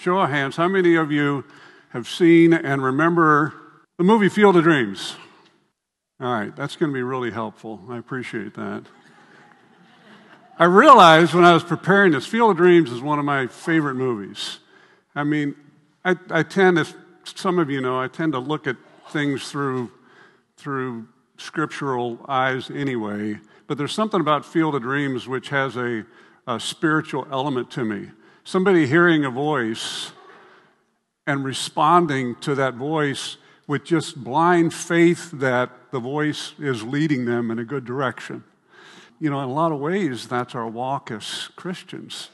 Show of hands, how many of you have seen and remember the movie Field of Dreams? All right, that's going to be really helpful. I appreciate that. I realized when I was preparing this, Field of Dreams is one of my favorite movies. I mean, I, I tend, as some of you know, I tend to look at things through, through scriptural eyes anyway, but there's something about Field of Dreams which has a, a spiritual element to me. Somebody hearing a voice and responding to that voice with just blind faith that the voice is leading them in a good direction. You know, in a lot of ways, that's our walk as Christians.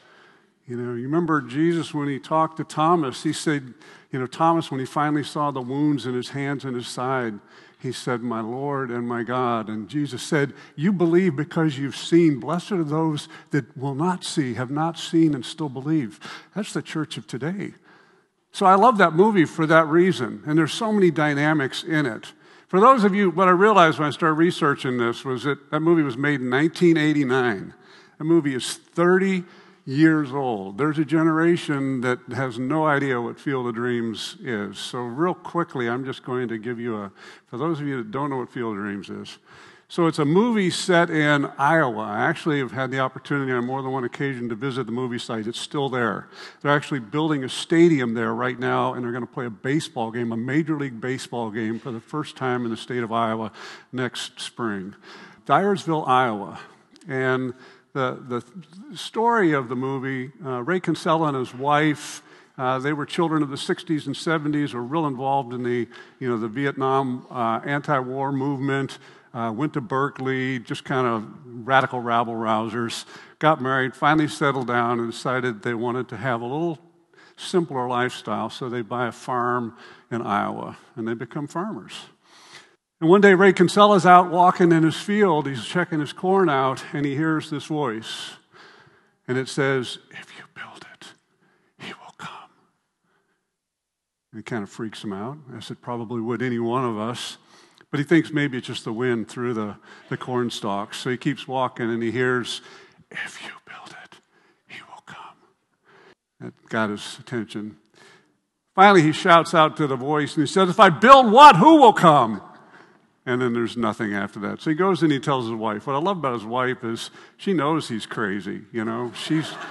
You know, you remember Jesus when he talked to Thomas, he said, you know, Thomas, when he finally saw the wounds in his hands and his side, he said, My Lord and my God. And Jesus said, You believe because you've seen. Blessed are those that will not see, have not seen, and still believe. That's the church of today. So I love that movie for that reason. And there's so many dynamics in it. For those of you, what I realized when I started researching this was that that movie was made in 1989. That movie is 30 years old. There's a generation that has no idea what Field of Dreams is. So, real quickly, I'm just going to give you a, for those of you that don't know what Field of Dreams is, so it's a movie set in Iowa. I actually have had the opportunity on more than one occasion to visit the movie site. It's still there. They're actually building a stadium there right now, and they're going to play a baseball game, a Major League Baseball game, for the first time in the state of Iowa next spring. Dyersville, Iowa. And the, the story of the movie, uh, Ray Kinsella and his wife, uh, they were children of the 60s and 70s, were real involved in the, you know, the Vietnam uh, anti-war movement. Uh, went to Berkeley, just kind of radical rabble rousers, got married, finally settled down, and decided they wanted to have a little simpler lifestyle, so they buy a farm in Iowa, and they become farmers. And one day, Ray Kinsella's out walking in his field, he's checking his corn out, and he hears this voice, and it says, If you build it, he will come. And it kind of freaks him out, as it probably would any one of us. But he thinks maybe it's just the wind through the, the corn stalks. So he keeps walking and he hears, If you build it, he will come. That got his attention. Finally, he shouts out to the voice and he says, If I build what, who will come? And then there's nothing after that. So he goes and he tells his wife. What I love about his wife is she knows he's crazy, you know. She's.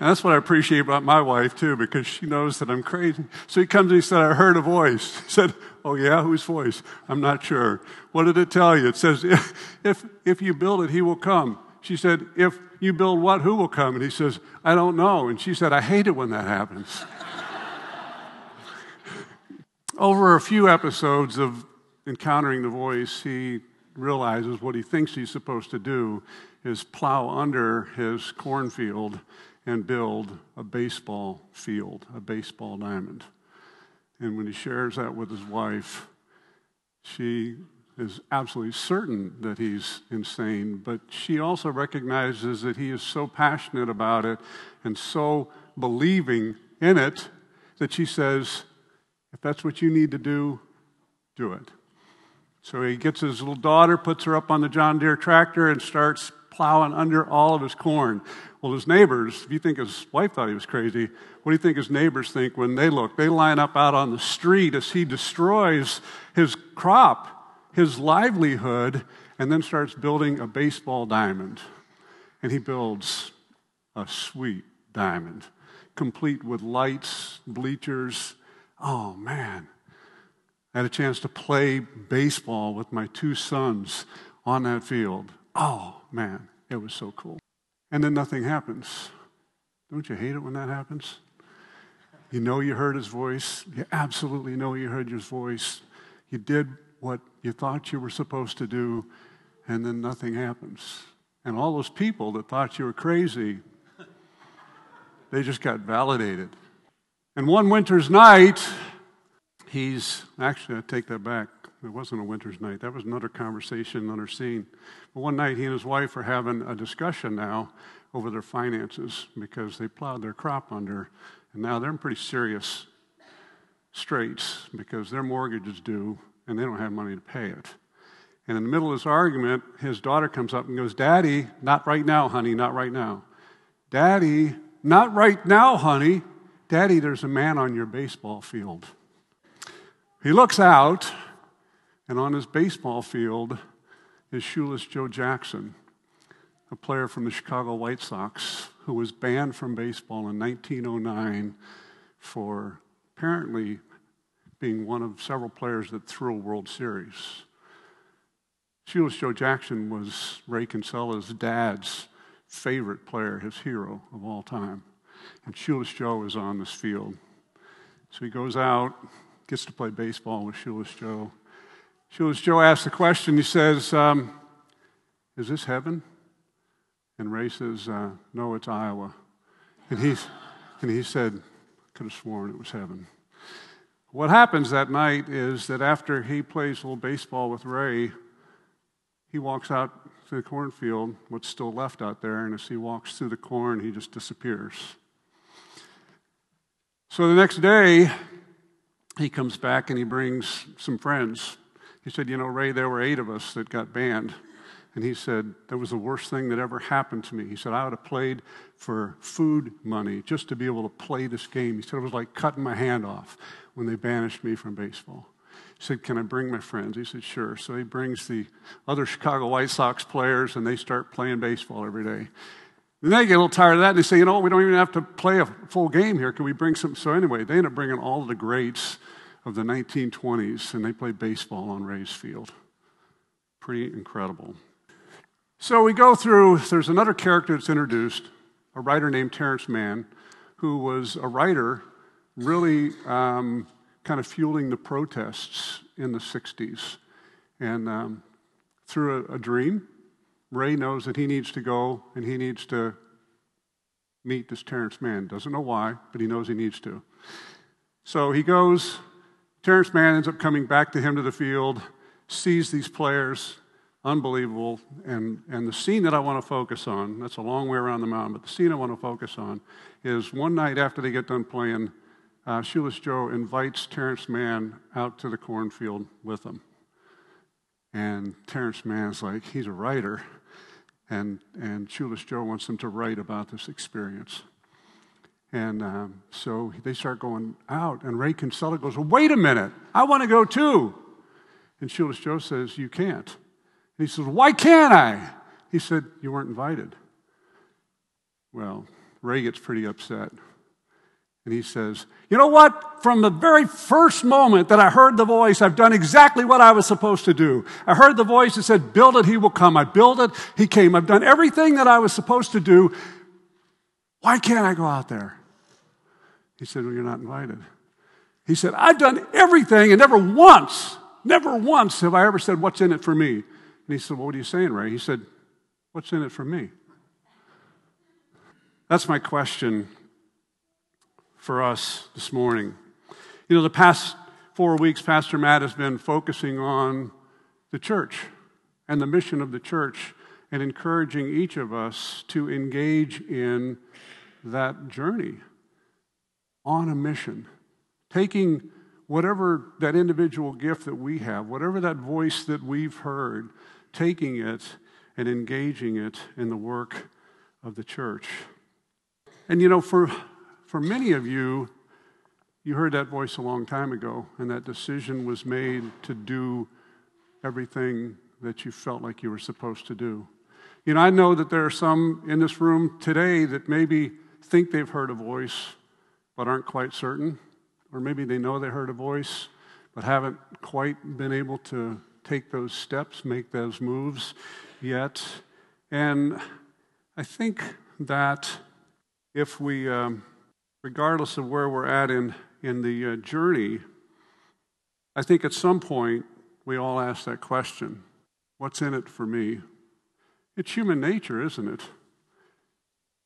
And that's what I appreciate about my wife, too, because she knows that I'm crazy. So he comes and he said, I heard a voice. He said, Oh, yeah? Whose voice? I'm not sure. What did it tell you? It says, If, if, if you build it, he will come. She said, If you build what, who will come? And he says, I don't know. And she said, I hate it when that happens. Over a few episodes of encountering the voice, he realizes what he thinks he's supposed to do is plow under his cornfield and build a baseball field, a baseball diamond. And when he shares that with his wife, she is absolutely certain that he's insane, but she also recognizes that he is so passionate about it and so believing in it that she says, if that's what you need to do, do it. So he gets his little daughter, puts her up on the John Deere tractor, and starts plowing under all of his corn. Well, his neighbors, if you think his wife thought he was crazy, what do you think his neighbors think when they look? They line up out on the street as he destroys his crop, his livelihood, and then starts building a baseball diamond. And he builds a sweet diamond, complete with lights, bleachers. Oh, man. I had a chance to play baseball with my two sons on that field. Oh, man, it was so cool. And then nothing happens. Don't you hate it when that happens? You know you heard his voice. You absolutely know you heard his voice. You did what you thought you were supposed to do, and then nothing happens. And all those people that thought you were crazy, they just got validated. And one winter's night, he's actually, I take that back. It wasn't a winter's night. That was another conversation, another scene. But one night, he and his wife are having a discussion now over their finances because they plowed their crop under, and now they're in pretty serious straits because their mortgage is due and they don't have money to pay it. And in the middle of this argument, his daughter comes up and goes, Daddy, not right now, honey, not right now. Daddy, not right now, honey. Daddy, there's a man on your baseball field. He looks out, and on his baseball field is Shoeless Joe Jackson, a player from the Chicago White Sox who was banned from baseball in 1909 for apparently being one of several players that threw a World Series. Shoeless Joe Jackson was Ray Kinsella's dad's favorite player, his hero of all time. And Shoeless Joe is on this field. So he goes out, gets to play baseball with Shoeless Joe. Shoeless Joe asks the question, he says, um, Is this heaven? And Ray says, uh, No, it's Iowa. And, he's, and he said, Could have sworn it was heaven. What happens that night is that after he plays a little baseball with Ray, he walks out to the cornfield, what's still left out there, and as he walks through the corn, he just disappears. So the next day, he comes back and he brings some friends. He said, You know, Ray, there were eight of us that got banned. And he said, That was the worst thing that ever happened to me. He said, I would have played for food money just to be able to play this game. He said, It was like cutting my hand off when they banished me from baseball. He said, Can I bring my friends? He said, Sure. So he brings the other Chicago White Sox players and they start playing baseball every day. Then they get a little tired of that and they say, You know, we don't even have to play a full game here. Can we bring some? So anyway, they end up bringing all the greats of the 1920s and they play baseball on Ray's Field. Pretty incredible. So we go through, there's another character that's introduced, a writer named Terrence Mann, who was a writer really um, kind of fueling the protests in the 60s. And um, through a, a dream, Ray knows that he needs to go and he needs to meet this Terrence Mann. Doesn't know why, but he knows he needs to. So he goes. Terrence Mann ends up coming back to him to the field, sees these players, unbelievable. And, and the scene that I want to focus on, that's a long way around the mountain, but the scene I want to focus on is one night after they get done playing, uh, Shoeless Joe invites Terrence Mann out to the cornfield with him. And Terrence Mann's like, he's a writer. And, and Shoeless Joe wants them to write about this experience. And um, so they start going out, and Ray Kinsella goes, well, Wait a minute, I want to go too. And Shoeless Joe says, You can't. And he says, Why can't I? He said, You weren't invited. Well, Ray gets pretty upset. And he says, You know what? From the very first moment that I heard the voice, I've done exactly what I was supposed to do. I heard the voice that said, Build it, he will come. I built it, he came. I've done everything that I was supposed to do. Why can't I go out there? He said, Well, you're not invited. He said, I've done everything, and never once, never once have I ever said, What's in it for me? And he said, well, What are you saying, Ray? He said, What's in it for me? That's my question for us this morning. You know, the past four weeks, Pastor Matt has been focusing on the church and the mission of the church and encouraging each of us to engage in that journey on a mission, taking whatever that individual gift that we have, whatever that voice that we've heard, taking it and engaging it in the work of the church. And you know, for for many of you, you heard that voice a long time ago, and that decision was made to do everything that you felt like you were supposed to do. You know, I know that there are some in this room today that maybe think they've heard a voice, but aren't quite certain. Or maybe they know they heard a voice, but haven't quite been able to take those steps, make those moves yet. And I think that if we um, regardless of where we're at in, in the uh, journey, I think at some point we all ask that question what's in it for me? It's human nature, isn't it?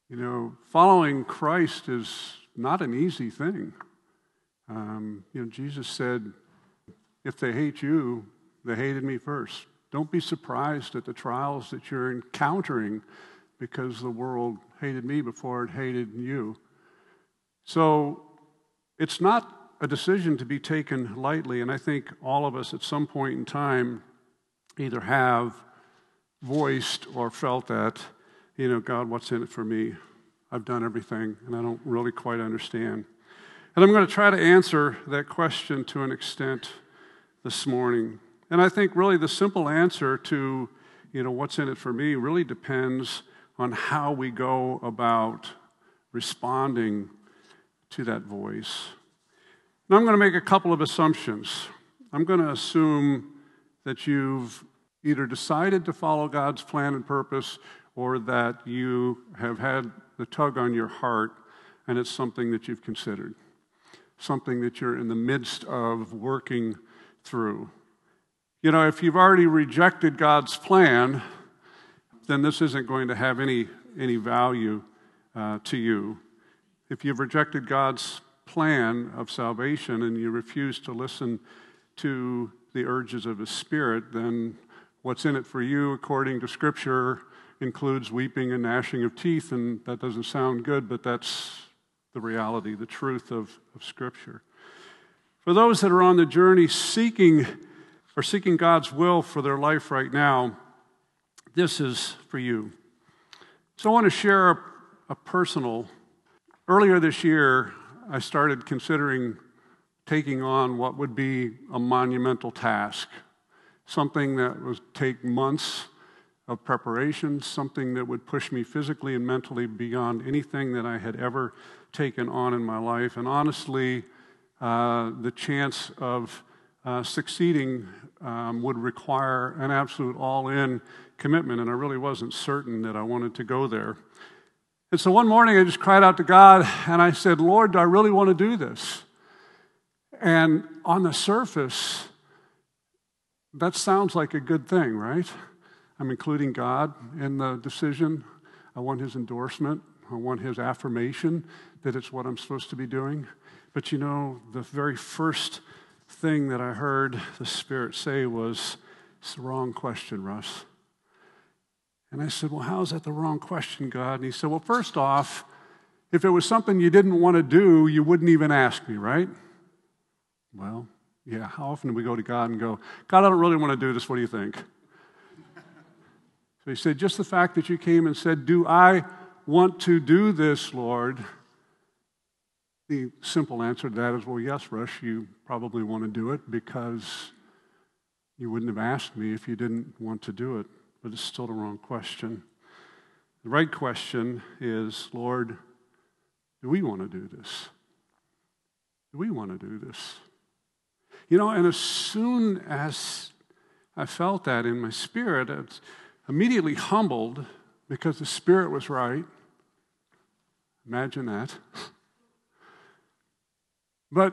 You know, following Christ is not an easy thing. Um, you know, Jesus said, if they hate you, they hated me first. Don't be surprised at the trials that you're encountering because the world hated me before it hated you. So it's not a decision to be taken lightly, and I think all of us at some point in time either have voiced or felt that, you know, God, what's in it for me? I've done everything, and I don't really quite understand. And I'm going to try to answer that question to an extent this morning. And I think really the simple answer to, you know, what's in it for me really depends on how we go about responding to that voice. Now, I'm going to make a couple of assumptions. I'm going to assume that you've either decided to follow God's plan and purpose or that you have had the tug on your heart and it's something that you've considered, something that you're in the midst of working through. You know, if you've already rejected God's plan, then this isn't going to have any, any value uh, to you. If you've rejected God's plan of salvation and you refuse to listen to the urges of His Spirit, then what's in it for you, according to Scripture, includes weeping and gnashing of teeth, and that doesn't sound good, but that's the reality, the truth of, of Scripture. For those that are on the journey seeking or seeking God's will for their life right now, this is for you. So I want to share a, a personal. Earlier this year, I started considering taking on what would be a monumental task, something that would take months of preparation, something that would push me physically and mentally beyond anything that I had ever taken on in my life. And honestly, uh, the chance of uh, succeeding um, would require an absolute all in commitment, and I really wasn't certain that I wanted to go there. And so one morning I just cried out to God and I said, Lord, do I really want to do this? And on the surface, that sounds like a good thing, right? I'm including God in the decision. I want his endorsement. I want his affirmation that it's what I'm supposed to be doing. But you know, the very first thing that I heard the Spirit say was, It's the wrong question, Russ. And I said, Well, how is that the wrong question, God? And he said, Well, first off, if it was something you didn't want to do, you wouldn't even ask me, right? Well, yeah, how often do we go to God and go, God, I don't really want to do this. What do you think? So he said, Just the fact that you came and said, Do I want to do this, Lord? The simple answer to that is, Well, yes, Russ, you probably want to do it because you wouldn't have asked me if you didn't want to do it but it's still the wrong question. The right question is Lord, do we want to do this? Do we want to do this? You know, and as soon as I felt that in my spirit, I was immediately humbled because the spirit was right. Imagine that. But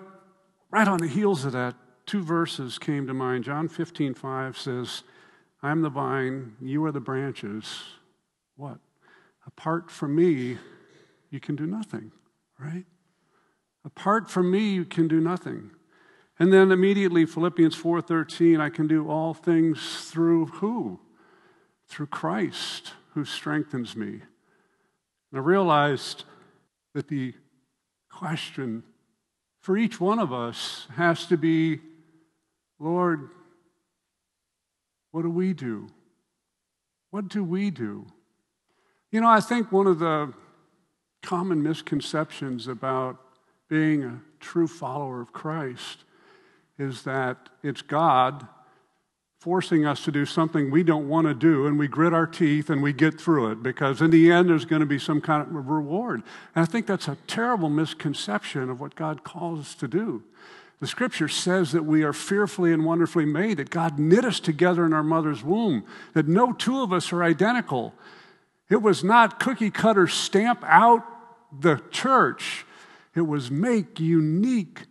right on the heels of that, two verses came to mind. John 15, 5 says, I'm the vine, you are the branches. What? Apart from me, you can do nothing, right? Apart from me, you can do nothing. And then immediately Philippians 4:13, I can do all things through who? Through Christ who strengthens me. And I realized that the question for each one of us has to be, Lord, what do we do? What do we do? You know, I think one of the common misconceptions about being a true follower of Christ is that it's God forcing us to do something we don't want to do, and we grit our teeth and we get through it because in the end there's going to be some kind of reward. And I think that's a terrible misconception of what God calls us to do. The scripture says that we are fearfully and wonderfully made, that God knit us together in our mother's womb, that no two of us are identical. It was not cookie cutter stamp out the church, it was make unique,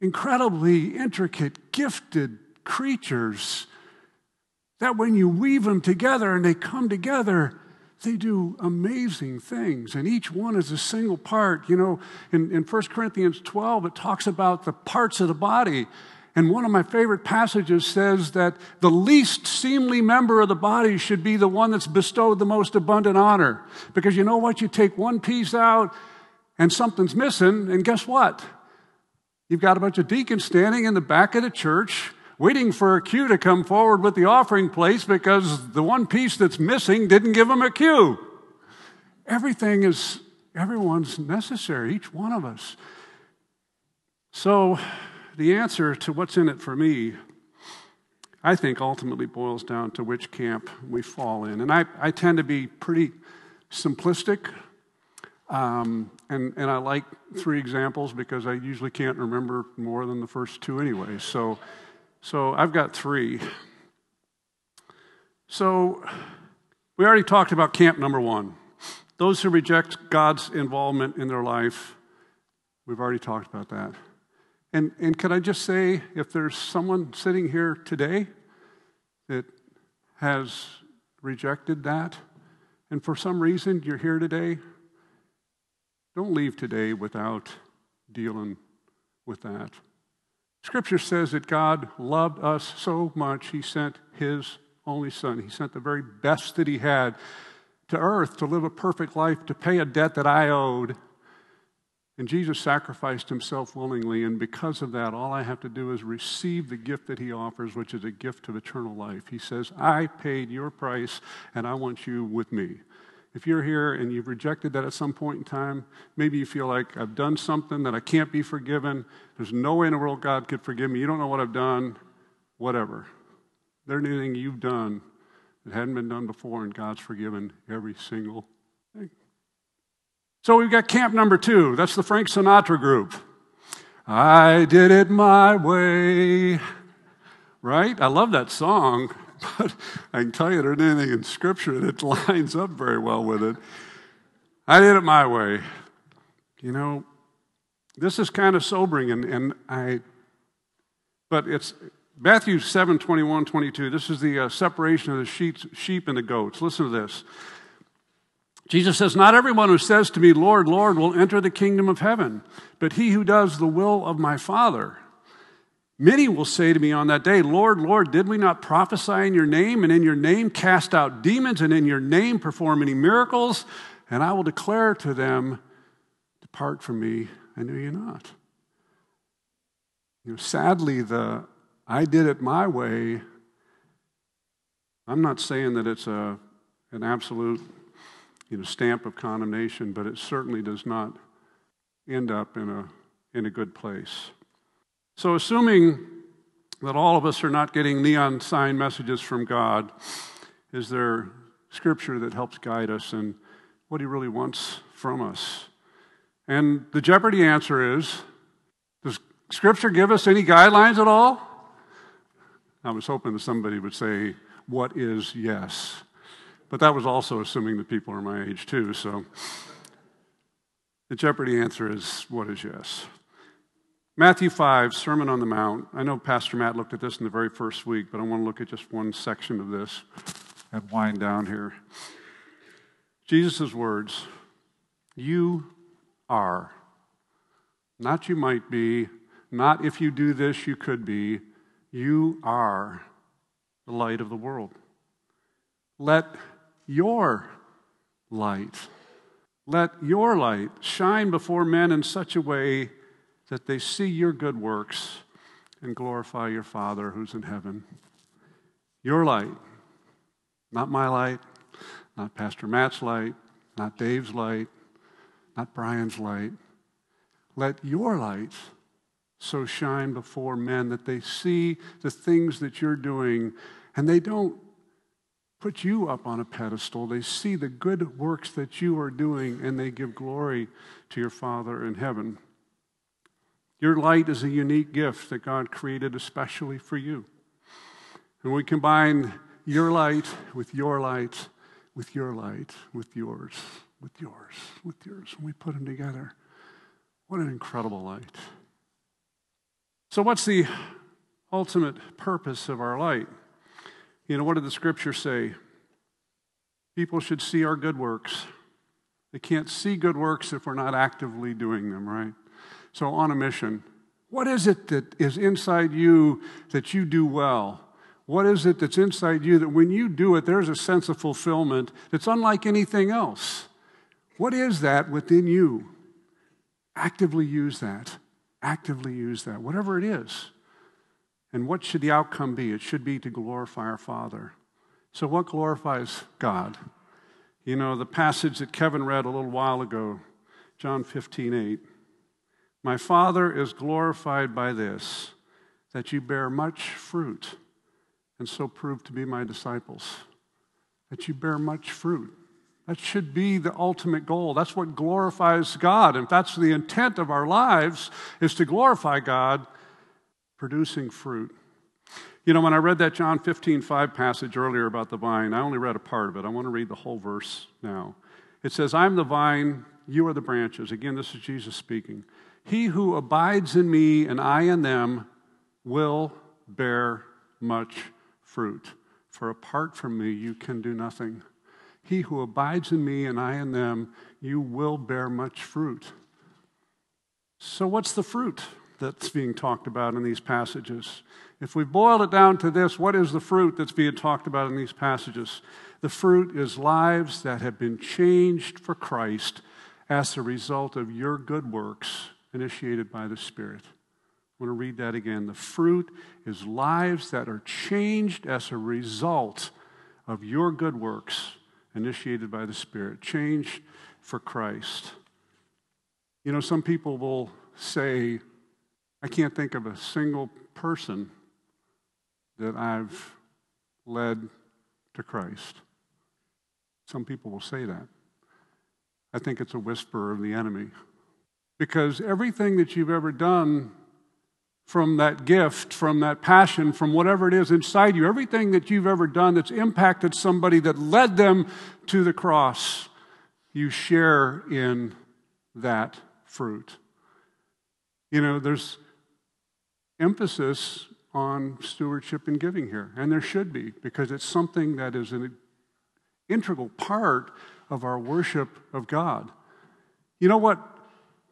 incredibly intricate, gifted creatures that when you weave them together and they come together, they do amazing things, and each one is a single part. You know, in, in 1 Corinthians 12, it talks about the parts of the body. And one of my favorite passages says that the least seemly member of the body should be the one that's bestowed the most abundant honor. Because you know what? You take one piece out and something's missing, and guess what? You've got a bunch of deacons standing in the back of the church waiting for a cue to come forward with the offering place because the one piece that's missing didn't give them a cue. Everything is, everyone's necessary, each one of us. So, the answer to what's in it for me, I think ultimately boils down to which camp we fall in. And I, I tend to be pretty simplistic. Um, and, and I like three examples because I usually can't remember more than the first two anyway. So, so I've got three. So we already talked about camp number one. Those who reject God's involvement in their life, we've already talked about that. And, and can I just say, if there's someone sitting here today that has rejected that, and for some reason you're here today, don't leave today without dealing with that. Scripture says that God loved us so much, He sent His only Son. He sent the very best that He had to earth to live a perfect life, to pay a debt that I owed. And Jesus sacrificed himself willingly, and because of that, all I have to do is receive the gift that he offers, which is a gift of eternal life. He says, I paid your price, and I want you with me. If you're here and you've rejected that at some point in time, maybe you feel like I've done something that I can't be forgiven. There's no way in the world God could forgive me. You don't know what I've done. Whatever. There's anything you've done that hadn't been done before, and God's forgiven every single thing. So we've got camp number two. That's the Frank Sinatra group. I did it my way. Right? I love that song, but I can tell you there isn't anything in Scripture that lines up very well with it. I did it my way. You know, this is kind of sobering, and, and I, but it's Matthew 7 21, 22. This is the uh, separation of the sheep, sheep and the goats. Listen to this. Jesus says, Not everyone who says to me, Lord, Lord, will enter the kingdom of heaven, but he who does the will of my Father. Many will say to me on that day, Lord, Lord, did we not prophesy in your name, and in your name cast out demons, and in your name perform many miracles? And I will declare to them, Depart from me, I knew you not. You know, sadly, the I did it my way. I'm not saying that it's a, an absolute you know, stamp of condemnation, but it certainly does not end up in a, in a good place. So, assuming that all of us are not getting neon sign messages from God, is there scripture that helps guide us and what He really wants from us? And the Jeopardy answer is Does Scripture give us any guidelines at all? I was hoping that somebody would say, What is yes? But that was also assuming that people are my age too, so the Jeopardy answer is what is yes? Matthew 5, Sermon on the Mount. I know Pastor Matt looked at this in the very first week, but I want to look at just one section of this and wind down here. Jesus' words You are. Not you might be, not if you do this, you could be. You are the light of the world. Let your light, let your light shine before men in such a way that they see your good works and glorify your Father who's in heaven. Your light, not my light, not Pastor Matt's light, not Dave's light, not Brian's light. Let your light so shine before men that they see the things that you're doing and they don't put you up on a pedestal. They see the good works that you are doing and they give glory to your Father in heaven. Your light is a unique gift that God created especially for you. And we combine your light with your light, with your light, with yours, with yours, with yours. And we put them together. What an incredible light. So, what's the ultimate purpose of our light? You know, what did the scripture say? People should see our good works. They can't see good works if we're not actively doing them, right? So, on a mission, what is it that is inside you that you do well? What is it that's inside you that when you do it, there's a sense of fulfillment that's unlike anything else? What is that within you? Actively use that actively use that, whatever it is. And what should the outcome be? It should be to glorify our Father. So, what glorifies God? You know, the passage that Kevin read a little while ago, John 15, 8. My Father is glorified by this, that you bear much fruit, and so prove to be my disciples. That you bear much fruit. That should be the ultimate goal. That's what glorifies God. If that's the intent of our lives, is to glorify God, producing fruit. You know, when I read that John 15, 5 passage earlier about the vine, I only read a part of it. I want to read the whole verse now. It says, I'm the vine, you are the branches. Again, this is Jesus speaking. He who abides in me and I in them will bear much fruit. For apart from me, you can do nothing. He who abides in me and I in them, you will bear much fruit. So, what's the fruit that's being talked about in these passages? If we boil it down to this, what is the fruit that's being talked about in these passages? The fruit is lives that have been changed for Christ as a result of your good works initiated by the Spirit. I want to read that again. The fruit is lives that are changed as a result of your good works initiated by the Spirit, change for Christ. You know, some people will say, I can't think of a single person that I've led to Christ. Some people will say that. I think it's a whisper of the enemy. Because everything that you've ever done from that gift, from that passion, from whatever it is inside you, everything that you've ever done that's impacted somebody that led them to the cross, you share in that fruit. You know, there's emphasis on stewardship and giving here, and there should be, because it's something that is an integral part of our worship of God. You know what?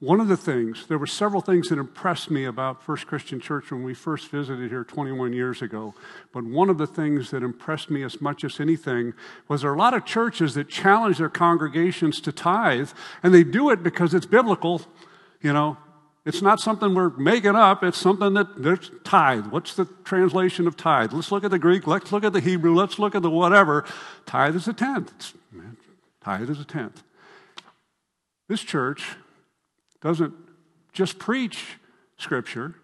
One of the things, there were several things that impressed me about First Christian Church when we first visited here 21 years ago. But one of the things that impressed me as much as anything was there are a lot of churches that challenge their congregations to tithe, and they do it because it's biblical. You know, it's not something we're making up, it's something that there's tithe. What's the translation of tithe? Let's look at the Greek, let's look at the Hebrew, let's look at the whatever. Tithe is a tenth. It's, tithe is a tenth. This church doesn't just preach Scripture.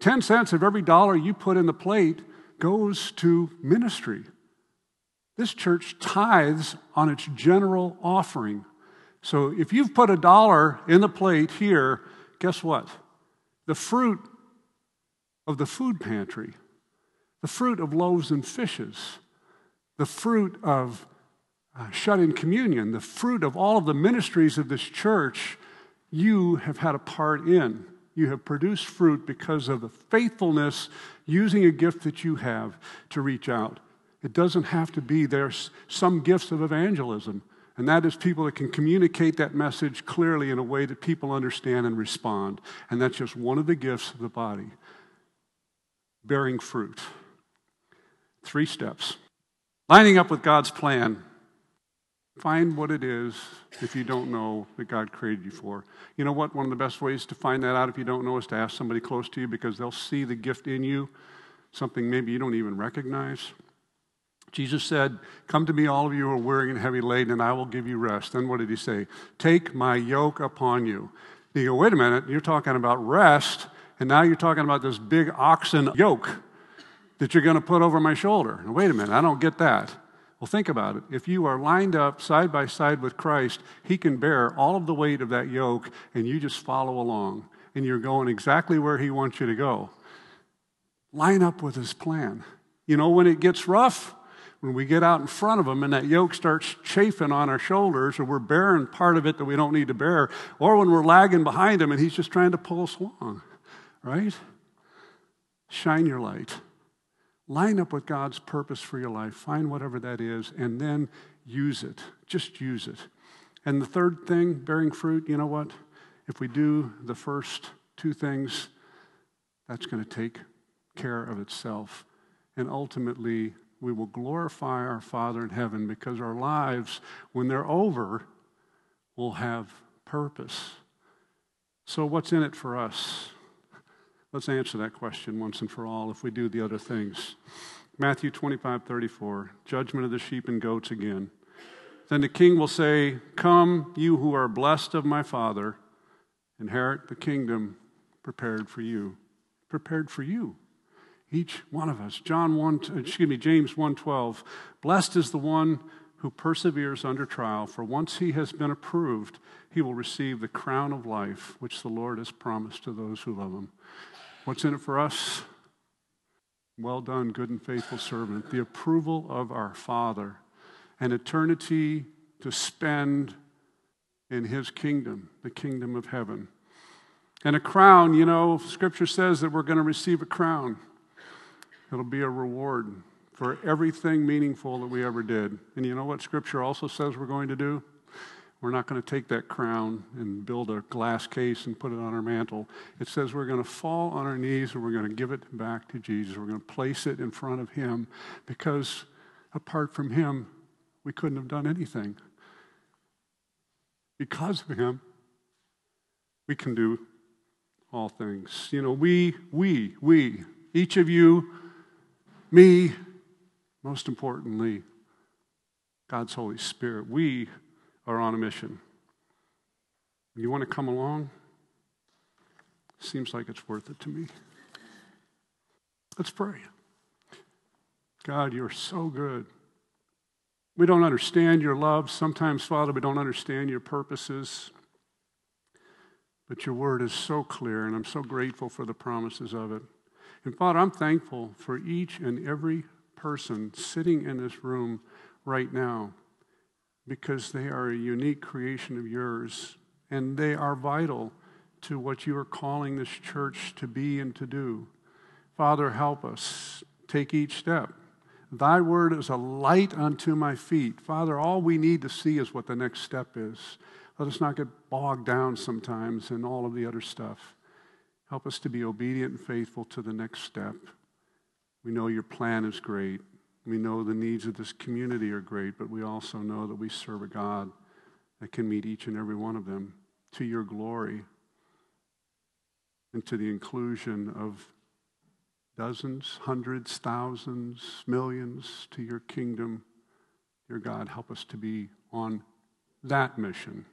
10 cents of every dollar you put in the plate goes to ministry. This church tithes on its general offering. So if you've put a dollar in the plate here, guess what? The fruit of the food pantry, the fruit of loaves and fishes, the fruit of uh, shut in communion, the fruit of all of the ministries of this church you have had a part in. You have produced fruit because of the faithfulness using a gift that you have to reach out. It doesn't have to be there's some gifts of evangelism, and that is people that can communicate that message clearly in a way that people understand and respond. And that's just one of the gifts of the body bearing fruit. Three steps. Lining up with God's plan Find what it is if you don't know that God created you for. You know what? One of the best ways to find that out if you don't know is to ask somebody close to you because they'll see the gift in you, something maybe you don't even recognize. Jesus said, Come to me, all of you who are weary and heavy laden, and I will give you rest. Then what did he say? Take my yoke upon you. And you go, wait a minute, you're talking about rest, and now you're talking about this big oxen yoke that you're going to put over my shoulder. Wait a minute, I don't get that. Well, think about it. If you are lined up side by side with Christ, He can bear all of the weight of that yoke, and you just follow along, and you're going exactly where He wants you to go. Line up with His plan. You know, when it gets rough, when we get out in front of Him and that yoke starts chafing on our shoulders, or we're bearing part of it that we don't need to bear, or when we're lagging behind Him and He's just trying to pull us along, right? Shine your light. Line up with God's purpose for your life. Find whatever that is, and then use it. Just use it. And the third thing, bearing fruit, you know what? If we do the first two things, that's going to take care of itself. And ultimately, we will glorify our Father in heaven because our lives, when they're over, will have purpose. So, what's in it for us? Let's answer that question once and for all if we do the other things. Matthew 25, 34, judgment of the sheep and goats again. Then the king will say, Come, you who are blessed of my Father, inherit the kingdom prepared for you. Prepared for you. Each one of us. John 1, excuse me, James 1:12. Blessed is the one who perseveres under trial, for once he has been approved, he will receive the crown of life which the Lord has promised to those who love him. What's in it for us? Well done, good and faithful servant. The approval of our Father, an eternity to spend in his kingdom, the kingdom of heaven. And a crown, you know, scripture says that we're going to receive a crown. It'll be a reward for everything meaningful that we ever did. And you know what scripture also says we're going to do? We're not going to take that crown and build a glass case and put it on our mantle. It says we're going to fall on our knees and we're going to give it back to Jesus. We're going to place it in front of Him because apart from Him, we couldn't have done anything. Because of Him, we can do all things. You know, we, we, we, each of you, me, most importantly, God's Holy Spirit, we are on a mission. You want to come along? Seems like it's worth it to me. Let's pray. God, you're so good. We don't understand your love. Sometimes, Father, we don't understand your purposes. But your word is so clear, and I'm so grateful for the promises of it. And Father, I'm thankful for each and every person sitting in this room right now because they are a unique creation of yours and they are vital to what you are calling this church to be and to do. Father, help us take each step. Thy word is a light unto my feet. Father, all we need to see is what the next step is. Let us not get bogged down sometimes in all of the other stuff. Help us to be obedient and faithful to the next step. We know your plan is great. We know the needs of this community are great, but we also know that we serve a God that can meet each and every one of them to your glory and to the inclusion of dozens, hundreds, thousands, millions to your kingdom. Dear God, help us to be on that mission.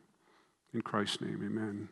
In Christ's name, amen.